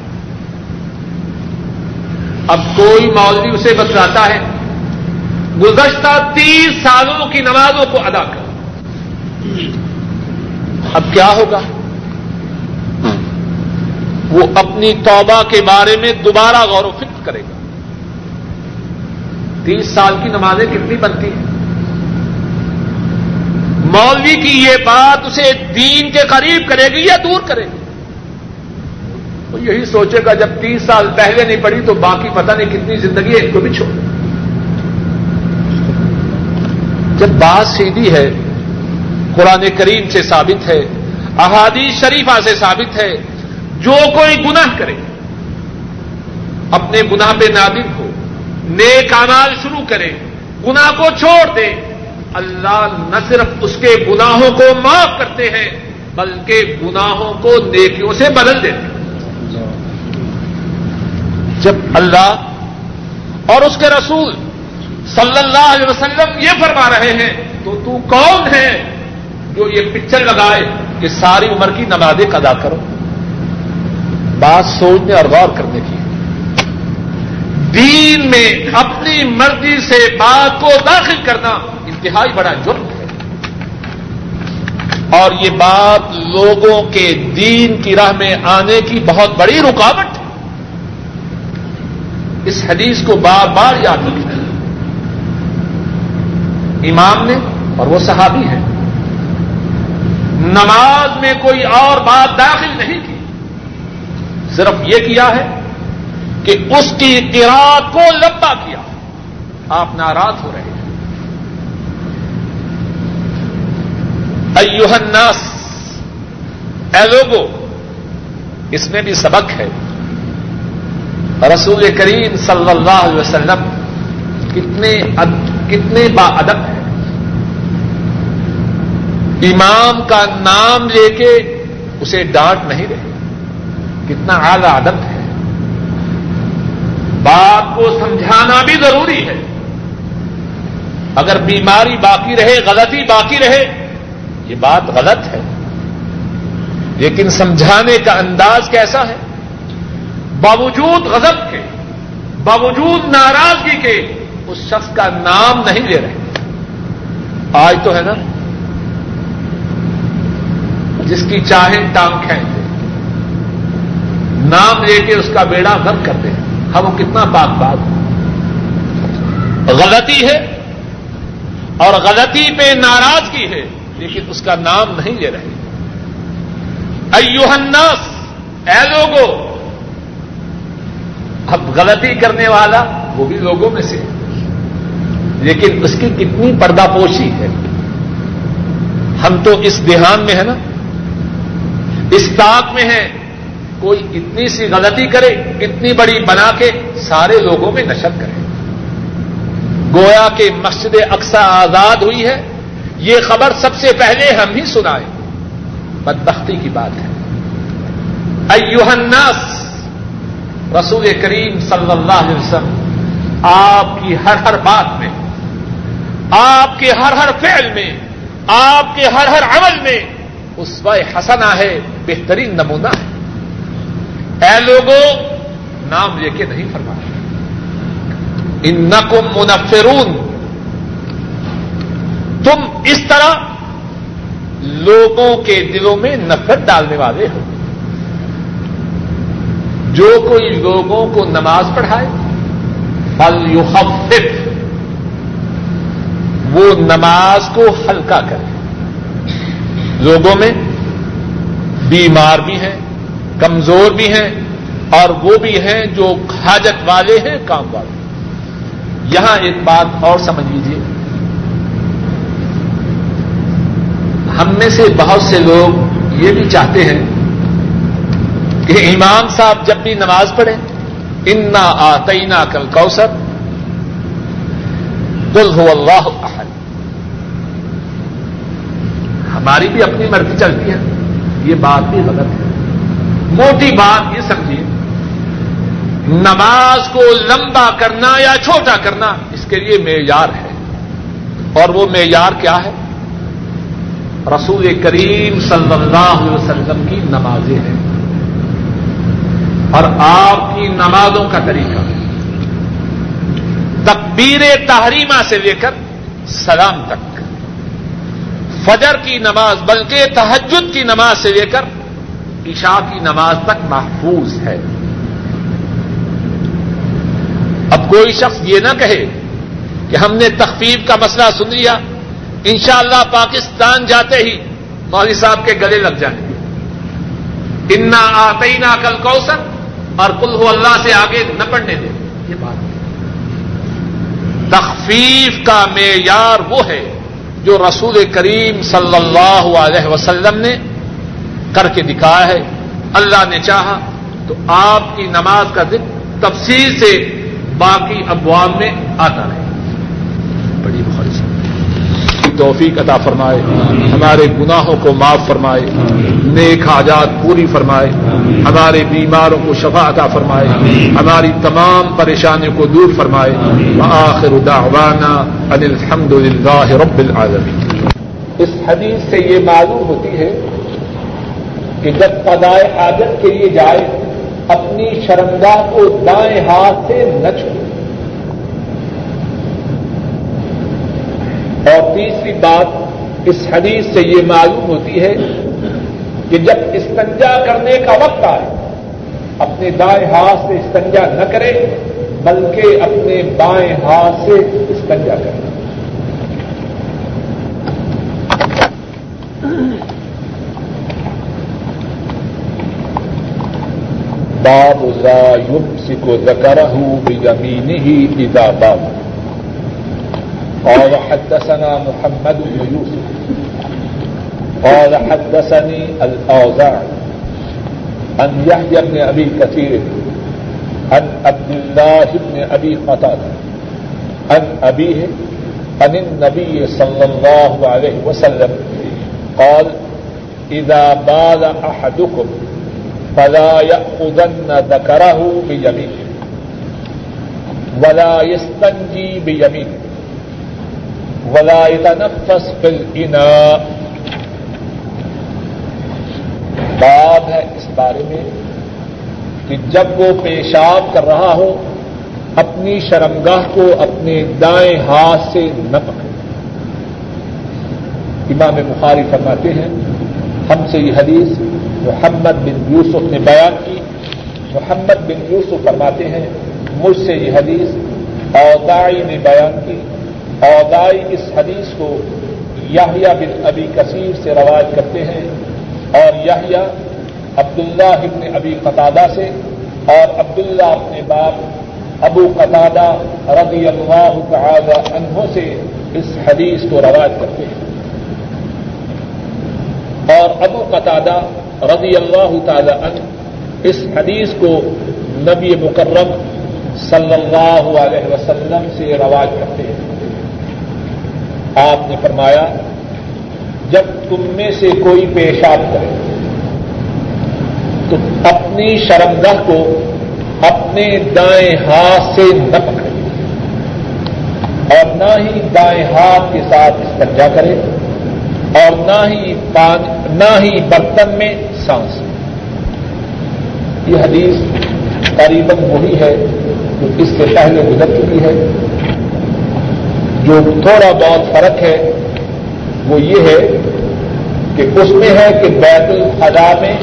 اب کوئی مولوی اسے بتلاتا ہے، گزشتہ تیس سالوں کی نمازوں کو ادا کر۔ اب کیا ہوگا؟ وہ اپنی توبہ کے بارے میں دوبارہ غور و فکر کرے گا۔ تیس سال کی نمازیں کتنی بنتی ہیں؟ مولوی کی یہ بات اسے دین کے قریب کرے گی یا دور کرے گی؟ وہ یہی سوچے گا، جب تیس سال پہلے نہیں پڑی تو باقی پتہ نہیں کتنی زندگی ہے، ان کو بھی چھوڑ۔ جب بات سیدھی ہے، قرآن کریم سے ثابت ہے، احادیث شریفہ سے ثابت ہے جو کوئی گناہ کرے، اپنے گناہ پہ نادم ہو، نیک آنال شروع کرے، گناہ کو چھوڑ دے، اللہ نہ صرف اس کے گناہوں کو معاف کرتے ہیں، بلکہ گناہوں کو نیکیوں سے بدل دیتے ہیں۔ جب اللہ اور اس کے رسول صلی اللہ علیہ وسلم یہ فرما رہے ہیں، تو تو کون ہے جو یہ پکچر لگائے کہ ساری عمر کی نمازیں ادا کرو؟ بات سوچنے اور غور کرنے کی۔ دین میں اپنی مرضی سے بات کو داخل کرنا انتہائی بڑا جرم ہے۔ اور یہ بات لوگوں کے دین کی راہ میں آنے کی بہت بڑی رکاوٹ ہے۔ اس حدیث کو بار بار یاد رکھنا۔ امام نے اور وہ صحابی ہے نماز میں کوئی اور بات داخل نہیں کی۔ صرف یہ کیا ہے کہ اس کی قرآت کو لمبا کیا۔ آپ ناراض ہو رہے ہیں۔ ایوہ الناس اے لوگو، اس میں بھی سبق ہے۔ رسول کریم صلی اللہ علیہ وسلم کتنے کتنے با ادب ہیں۔ امام کا نام لے کے اسے ڈانٹ نہیں رہے۔ کتنا اعلی ادب ہے۔ بات کو سمجھانا بھی ضروری ہے۔ اگر بیماری باقی رہے، غلطی باقی رہے، یہ بات غلط ہے۔ لیکن سمجھانے کا انداز کیسا ہے؟ باوجود غضب کے، باوجود ناراضگی کے اس شخص کا نام نہیں لے رہے۔ آج تو ہے نا، جس کی چاہیں ٹانگ کھینچ نام لے کے اس کا بیڑا بند کرتے ہیں۔ ہم وہ کتنا پاک بات غلطی ہے اور غلطی پہ ناراضگی ہے، لیکن اس کا نام نہیں لے رہے۔ الناس اے لوگوں اب غلطی کرنے والا وہ بھی لوگوں میں سے۔ لیکن اس کی کتنی پردہ پوشی ہے۔ ہم تو اس دھیان میں ہے نا۔ اس طاق میں ہے کوئی اتنی سی غلطی کرے، اتنی بڑی بنا کے سارے لوگوں میں نشر کرے۔ گویا کہ مسجد اقسا آزاد ہوئی ہے، یہ خبر سب سے پہلے ہم ہی سنائے۔ بدبختی کی بات ہے۔ الناس، رسول کریم صلی اللہ علیہ وسلم، آپ کی ہر ہر بات میں، آپ کے ہر ہر فعل میں، آپ کے ہر ہر عمل میں، اس حسنا ہے، بہترین نمونہ ہے۔ اے لوگوں نام لے کے نہیں فرمایا۔ ان نقم منفرون۔ تم اس طرح لوگوں کے دلوں میں نفرت ڈالنے والے ہو۔ جو کوئی لوگوں کو نماز پڑھائے، فل وہ نماز کو ہلکا کرے۔ لوگوں میں بیمار بھی ہیں کمزور بھی ہیں اور وہ بھی ہیں جو حاجت والے ہیں کام والے یہاں ایک بات اور سمجھ لیجیے ہم میں سے بہت سے لوگ یہ بھی چاہتے ہیں کہ امام صاحب جب بھی نماز پڑھیں، انا آتینا کل کوسر دل ہو اللہ احد ہماری بھی اپنی مرضی چلتی ہے، یہ بات بھی غلط ہے۔ موٹی بات یہ سمجھیے۔ نماز کو لمبا کرنا یا چھوٹا کرنا اس کے لیے معیار ہے۔ اور وہ معیار کیا ہے؟ رسول کریم صلی اللہ علیہ وسلم کی نمازیں ہیں۔ اور آپ کی نمازوں کا طریقہ۔ تکبیر تحریمہ سے لے کر سلام تک۔ فجر کی نماز بلکہ تحجد کی نماز سے لے کر عشاء کی نماز تک محفوظ ہے۔ اب کوئی شخص یہ نہ کہے کہ ہم نے تخفیف کا مسئلہ سن لیا، انشاءاللہ پاکستان جاتے ہی مولوی صاحب کے گلے لگ جائیں۔ گے انا آتے نہ کل کوسر اور کل ہو اللہ سے آگے نہ پڑنے دے یہ بات۔ تخفیف کا معیار وہ ہے جو رسول کریم صلی اللہ علیہ وسلم نے کر کے دکھایا ہے، اللہ نے چاہا، تو آپ کی نماز کا ذکر تفصیل سے باقی ابواب میں آتا رہے۔ بڑی بخاری سے توفیق عطا فرمائے، ہمارے گناہوں کو معاف فرمائے، نیک حاجات پوری فرمائے، ہمارے بیماروں کو شفا عطا فرمائے، ہماری تمام پریشانیوں کو دور فرمائے۔ آخر دعوانا ان الحمد للہ رب العالمین۔ اس حدیث سے یہ معلوم ہوتی ہے کہ جب پدائے حاجت کے لیے جائے، اپنی شرمگاہ کو دائیں ہاتھ سے نہ چھوڑے۔ اور تیسری بات، اس حدیث سے یہ معلوم ہوتی ہے کہ جب استنجا کرنے کا وقت آئے، اپنے دائیں ہاتھ سے استنجا نہ کرے، بلکہ اپنے بائیں ہاتھ سے استنجا کرے۔ باب لا يمسك ذكره بيمينه إذا باب. قال حدثنا محمد بن يوسف. قال حدثني الأوزاع عن يحيى بن أبي كثير عن عبد الله بن أبي قتادة عن أبيه عن النبي صلى الله عليه وسلم قال إذا بال أحدكم فلا يأخذن ذكره بيمينه ولا يستنجي بيمينه ولا يتنفس في الإناء. باب ہے اس بارے میں کہ جب وہ پیشاب کر رہا ہو، اپنی شرمگاہ کو اپنے دائیں ہاتھ سے نہ پکڑے۔ امام بخاری فرماتے ہیں، ہم سے یہ حدیث محمد بن یوسف نے بیان کی۔ محمد بن یوسف فرماتے ہیں، مجھ سے یہ حدیث اودائی نے بیان کی۔ اودائی اس حدیث کو یاہیا بن ابی کثیر سے رواج کرتے ہیں اور یاہیا عبداللہ ابن ابی قطادہ سے اور عبداللہ اپنے باپ ابو قطادہ رضی اللہ تعالی عنہ سے اس حدیث کو رواج کرتے ہیں۔ اور ابو قطادہ رضی اللہ تعالی عنہ، اس حدیث کو نبی مکرم صلی اللہ علیہ وسلم سے رواج کرتے ہیں۔ آپ نے فرمایا، جب تم میں سے کوئی پیشاب کرے، تو اپنی شرمگاہ کو اپنے دائیں ہاتھ سے نہ پکڑے اور نہ ہی دائیں ہاتھ کے ساتھ استجا کرے اور نہ ہی پانی نہ ہی برتن میں سانس۔ یہ حدیث قریباً وہی ہے جو اس سے پہلے گزر چکی ہے۔ جو تھوڑا بہت فرق ہے، وہ یہ ہے کہ اس میں ہے کہ بیت الخلا میں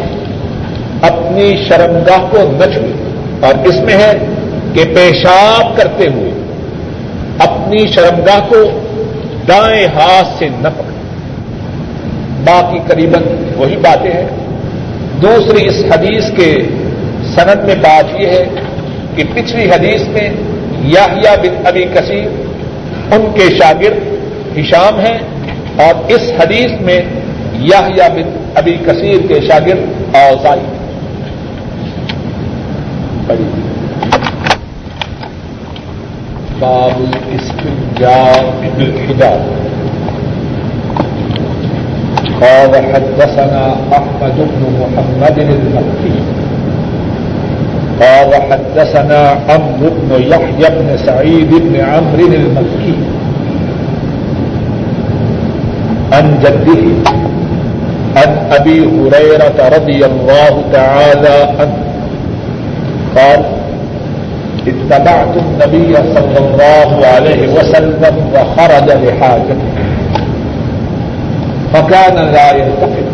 اپنی شرمگاہ کو نہ چھوئے اور اس میں ہے کہ پیشاب کرتے ہوئے اپنی شرمگاہ کو دائیں ہاتھ سے نہ پکڑے۔ باقی قریباً وہی باتیں ہیں۔ دوسری اس حدیث کے سند میں بات یہ ہے کہ پچھلی حدیث میں یاہیا بن ابی کثیر، ان کے شاگرد ہشام ہیں، اور اس حدیث میں یاہیا بن ابی کثیر کے شاگرد اوزائی باب الحجاب قال حدثنا احمد بن محمد المكي. قال حدثنا عمرو بن يحيى بن سعيد بن عمرو المكي. عن جده، عن ابي هريره رضي الله تعالى عنه. قال اتبعت النبي صلى الله عليه وسلم وخرج لحاجته فكان لا يلتفت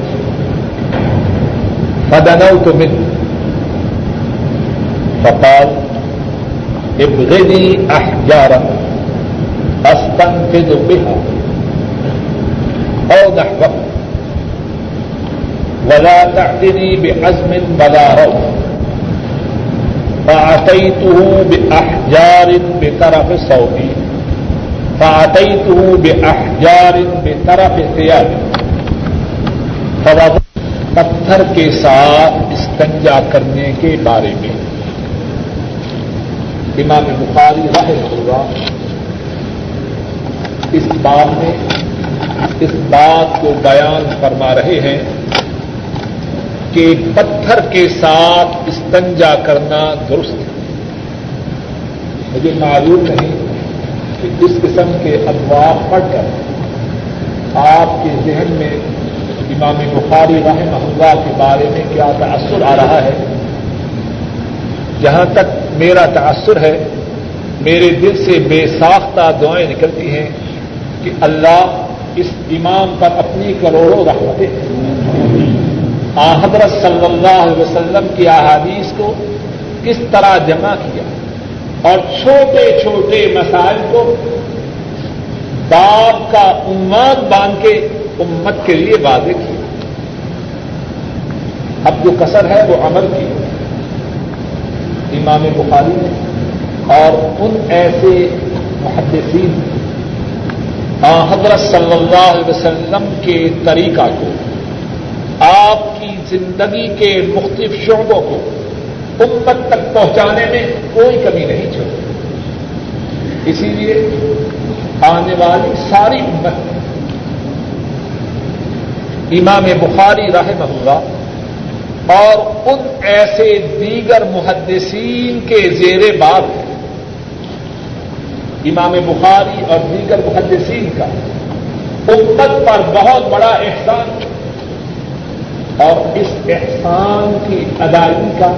فدنوت منه. فقال، ابغني احجارا استنفذ بها. او نحوه. ولا تعتني بعزم ولا روح فأتيته بأحجار بطرف صوتي فأتيته بأحجار بطرف ثيابي پتھر کے ساتھ استنجا کرنے کے بارے میں۔ امام بخاری راہ ہوگا اس بات میں اس بات کو بیان فرما رہے ہیں کہ پتھر کے ساتھ استنجا کرنا درست ہے۔ مجھے معلوم نہیں کہ اس قسم کے افواہ پڑھ کر آپ کے ذہن میں امام بخاری رحمہ اللہ کے بارے میں کیا تاثر آ رہا ہے؟ جہاں تک میرا تاثر ہے، میرے دل سے بے ساختہ دعائیں نکلتی ہیں کہ اللہ اس امام پر اپنی کروڑوں رحمتیں حضرت صلی اللہ علیہ وسلم کی احادیث کو کس طرح جمع کیا اور چھوٹے چھوٹے مسائل کو باپ کا عنوان باندھ کے امت کے لیے واضح کیا اب جو کثر ہے وہ عمل کی۔ امام بخاری نے اور ان ایسے محدثین حضرت صلی اللہ علیہ وسلم کے طریقہ کو، آپ کی زندگی کے مختلف شعبوں کو امت تک پہنچانے میں کوئی کمی نہیں چھوڑی اسی لیے آنے والی ساری امت امام بخاری راہ اللہ، اور ان ایسے دیگر محدثین کے زیر بار ہیں۔ امام بخاری اور دیگر محدثین کا امت پر بہت بڑا احسان اور اس احسان کی ادائیگی کا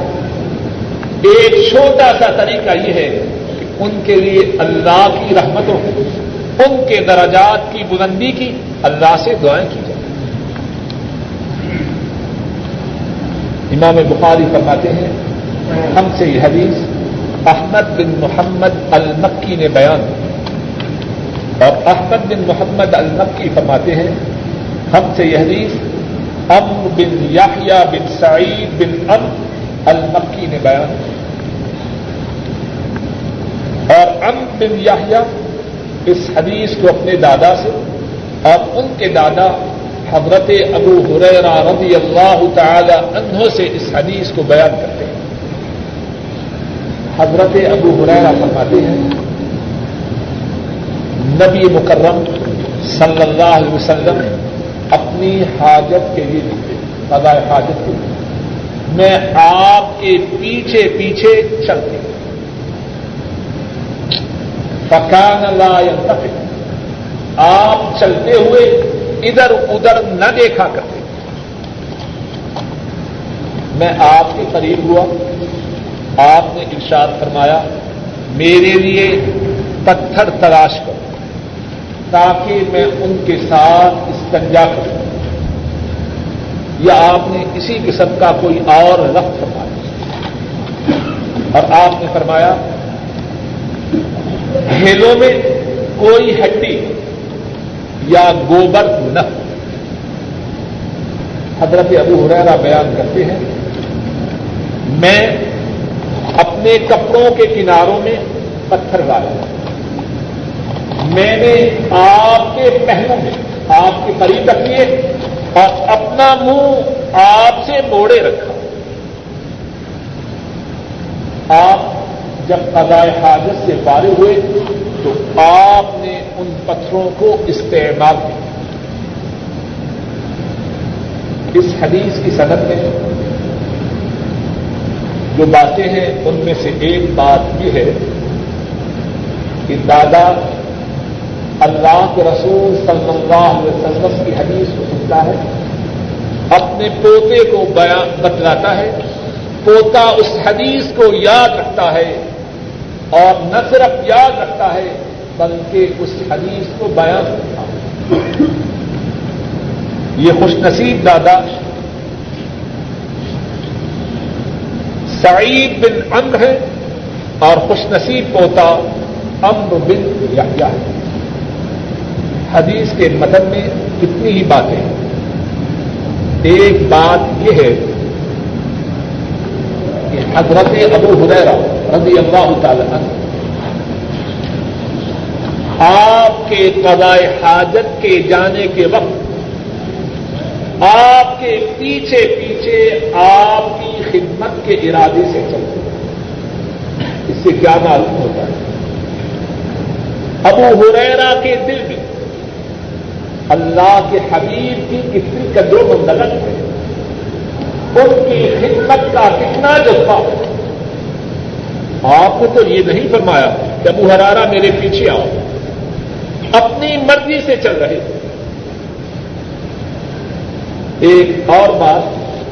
ایک چھوٹا سا طریقہ یہ ہے کہ ان کے لیے اللہ کی رحمتوں ان کے درجات کی بلندی کی، اللہ سے دعائیں کی جائیں۔ امام بخاری فرماتے ہیں، ہم سے یہ حدیث، احمد بن محمد المکی نے بیان اور احمد بن محمد المکی فرماتے ہیں، ہم سے یہ حدیث ام بن یاحیہ بن سعید بن ام المکی نے بیان اور ام بن یاحیہ اس حدیث کو اپنے دادا سے، اور ان کے دادا حضرت ابو حریرا رضی اللہ تعالی عنہ سے اس حدیث کو بیان کرتے ہیں۔ حضرت ابو حریرا فرماتے ہیں، نبی مکرم صلی اللہ علیہ وسلم اپنی حاجت کے لیے نکلے قضاء حاجت کے۔ لیے میں آپ کے پیچھے پیچھے چلتے فکان لا ينتفق آپ چلتے ہوئے ادھر ادھر نہ دیکھا کرتے۔ میں آپ کے قریب ہوا۔ آپ نے ارشاد فرمایا، میرے لیے پتھر تلاش کرو تاکہ میں ان کے ساتھ استنجا کروں۔ یا آپ نے اسی قسم کا کوئی اور رقط فرمایا۔ اور آپ نے فرمایا ہیلوں میں کوئی ہڈی یا گوبر نہ حضرت ابو حریرا بیان کرتے ہیں، میں اپنے کپڑوں کے کناروں میں پتھر ڈالا۔ میں نے آپ کے پہلوں میں آپ کے قریب رکھیے اور اپنا منہ آپ سے موڑے رکھا۔ آپ جب قضاء حاجت سے پارے ہوئے تو آپ نے ان پتھروں کو استعمال کیا۔ اس حدیث کی صنعت میں جو باتیں ہیں، ان میں سے ایک بات یہ ہے کہ دادا اللہ کے رسول صلی اللہ علیہ وسلم کی حدیث کو سنتا ہے، اپنے پوتے کو بیان بتلاتا ہے، پوتا اس حدیث کو یاد رکھتا ہے اور نہ صرف یاد رکھتا ہے، بلکہ اس حدیث کو بیان کرتا ہے۔ یہ خوش نصیب دادا سعید بن امر ہے اور خوش نصیب پوتا امر بن یا ہے۔ حدیث کے مدن میں کتنی ہی باتیں ہیں۔ ایک بات یہ ہے کہ حضرت ابو حریرا رضی اللہ تعالی عنہ. آپ کے قضاء حاجت کے جانے کے وقت آپ کے پیچھے پیچھے آپ کی خدمت کے ارادے سے چلتے اس سے کیا معلوم ہوتا ہے؟ ابو حریرا کے دل میں اللہ کے حبیب کی کتنی قدر و مندلت ہے. ان کی خدمت کا کتنا جذبہ ہے. آپ نے تو یہ نہیں فرمایا کہ ابو حرارا میرے پیچھے آؤ۔ اپنی مرضی سے چل رہے ایک اور بات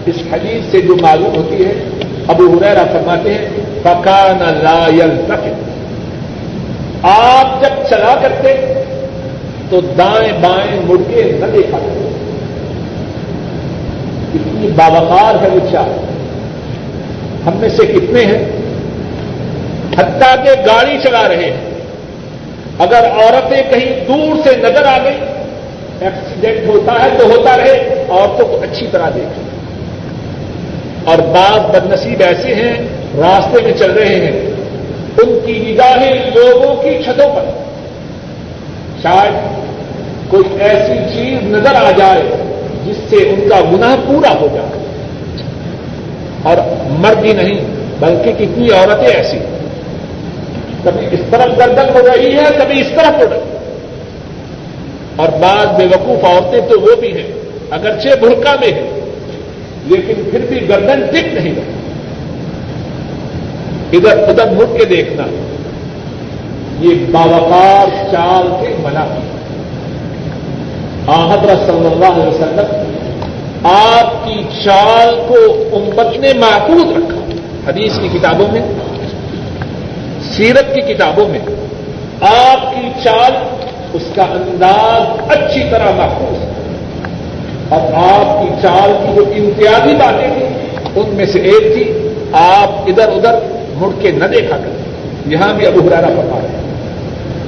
اس حدیث سے جو معلوم ہوتی ہے، ابو حریرا فرماتے ہیں پکان لا تک آپ جب چلا کرتے تو دائیں بائیں مڑ کے نہ دیکھا کرتے اتنی باوقار ہے وہ چار ہم میں سے کتنے ہیں؟ حتیٰ کہ گاڑی چلا رہے ہیں۔ اگر عورتیں کہیں دور سے نظر آ گئی ایکسیڈنٹ ہوتا ہے تو ہوتا رہے، عورتوں کو اچھی طرح دیکھیں۔ اور بعض بدنصیب ایسے ہیں، راستے میں چل رہے ہیں۔ ان کی نگاہیں لوگوں کی چھتوں پر۔ شاید کوئی ایسی چیز نظر آ جائے جس سے ان کا گناہ پورا ہو جائے۔ اور مرد ہی نہیں، بلکہ کتنی عورتیں ایسی ہیں۔ کبھی اس طرف گردن ہو رہی ہے، کبھی اس طرف ہو رہی اور بعض بے وقوف عورتیں تو وہ بھی ہیں، اگرچہ برقع میں ہیں، لیکن پھر بھی گردن ٹک نہیں رہی۔ ادھر ادھر مڑ کے دیکھنا، یہ باوقار چال کے منع کی حضرت صلی اللہ علیہ وسلم، آپ کی چال کو امت نے محفوظ رکھا۔ حدیث کی کتابوں میں سیرت کی کتابوں میں آپ کی چال اس کا انداز اچھی طرح محفوظ ہے۔ اور آپ کی چال کی جو امتیازی باتیں تھیں، ان میں سے ایک تھی، آپ ادھر ادھر مڑ کے نہ دیکھا کرتے یہاں بھی ابو ہرارا پتا ہے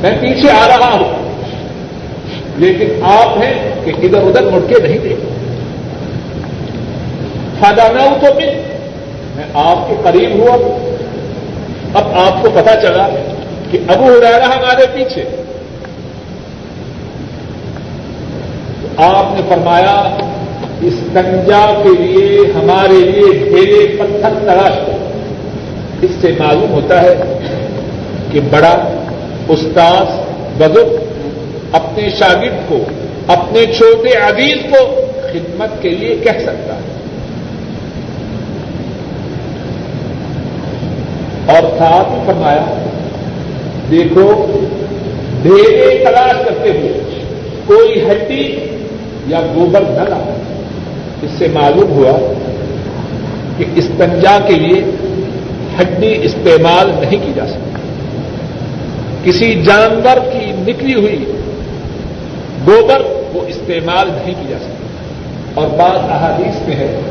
میں پیچھے آ رہا ہوں، لیکن آپ ہیں کہ ادھر ادھر مڑ کے نہیں دیکھتے فائدہ نہ ہو تو بھی میں آپ کے قریب ہوا اب آپ کو پتا چلا کہ ابو ہرارا ہمارے پیچھے۔ آپ نے فرمایا، اس کنجا کے لیے، ہمارے لیے ڈھیرے پتھر تلاش کر اس سے معلوم ہوتا ہے کہ بڑا، استاذ، بزرگ اپنے شاگرد کو، اپنے چھوٹے عزیز کو خدمت کے لیے کہہ سکتا ہے۔ اور ساتھ ہی فرمایا، دیکھو ڈھیرے تلاش کرتے ہوئے کوئی ہڈی یا گوبر نہ لا اس سے معلوم ہوا کہ استنجا کے لیے ہڈی استعمال نہیں کی جا سکتی۔ کسی جانور کی نکلی ہوئی گوبر وہ استعمال نہیں کی جا سکتی۔ اور بات احادیث میں ہے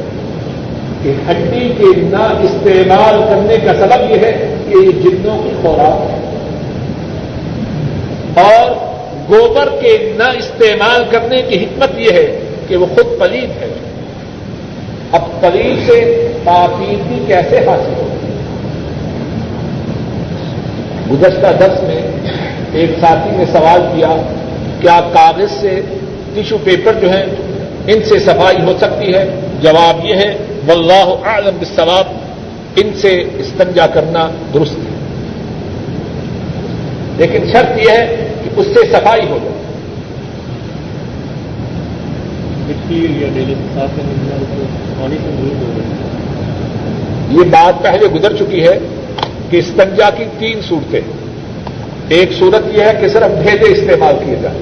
کہ ہڈی کے نہ استعمال کرنے کا سبب یہ ہے کہ یہ جنوں کی خوراک ہے۔ اور گوبر کے نہ استعمال کرنے کی حکمت یہ ہے کہ وہ خود پلید ہے۔ اب پلید سے پاکیزگی کیسے حاصل ہوتی گزشتہ دس میں ایک ساتھی نے سوال کیا کیا کاغذ سے ٹیشو پیپر جو ہیں ان سے صفائی ہو سکتی ہے؟ جواب یہ ہے واللہ اعلم بالثواب ان سے استنجا کرنا درست ہے۔ لیکن شرط یہ ہے اس سے صفائی ہو جائے۔ یہ بات پہلے گزر چکی ہے کہ استنجا کی تین صورتیں۔ ایک صورت یہ ہے کہ صرف بھیجے استعمال کیے جائے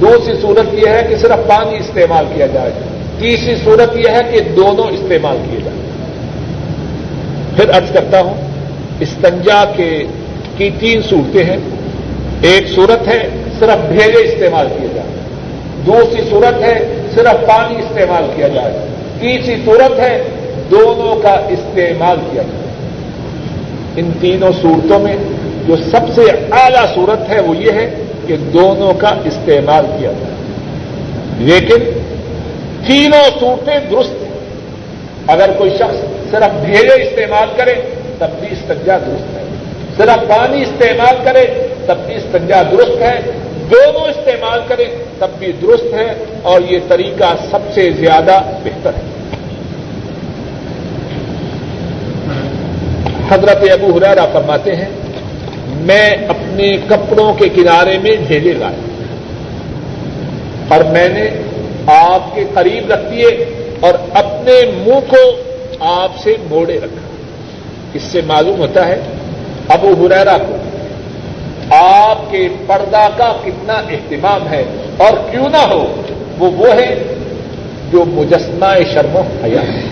دوسری صورت یہ ہے کہ صرف پانی استعمال کیا جائے۔ تیسری صورت یہ ہے کہ دونوں استعمال کیے جائیں۔ پھر ارض کرتا ہوں، استنجا کے کی تین صورتیں ہیں۔ ایک صورت ہے، صرف بھیجے استعمال کیے جائے دوسری صورت ہے، صرف پانی استعمال کیا جائے۔ تیسری صورت ہے، دونوں کا استعمال کیا جائے۔ ان تینوں صورتوں میں جو سب سے اعلی صورت ہے، وہ یہ ہے کہ دونوں کا استعمال کیا جائے۔ لیکن تینوں صورتیں درست ہیں۔ اگر کوئی شخص صرف بھیجے استعمال کرے تب بھی استجا درست ہے۔ صرف پانی استعمال کرے تب بھی استنجا درست ہے۔ دونوں استعمال کریں تب بھی درست ہے۔ اور یہ طریقہ سب سے زیادہ بہتر ہے۔ حضرت ابو حرارا فرماتے ہیں، میں اپنے کپڑوں کے کنارے میں ڈھیلے لائے۔ اور میں نے آپ کے قریب رکھ دیے اور اپنے منہ کو آپ سے موڑے رکھا۔ اس سے معلوم ہوتا ہے ابو حریرا کو آپ کے پردہ کا کتنا اہتمام ہے اور کیوں نہ ہو، وہ وہ ہے جو مجسمہ شرم و حیا ہے۔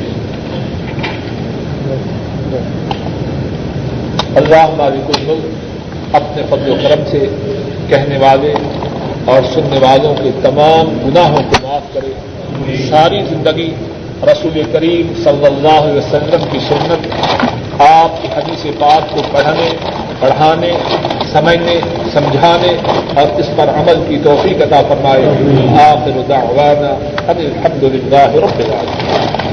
اللہ مالک الملک اپنے فضل و کرم سے کہنے والے اور سننے والوں کے تمام گناہوں کو معاف کرے۔ ساری زندگی رسول کریم صلی اللہ علیہ وسلم کی سنت، آپ کی حدیث پاک کو پڑھنے، پڑھانے، سمجھنے، سمجھانے اور اس پر عمل کی توفیق عطا فرمائے۔ آخر دعوانا الحمد للہ رب العالمین۔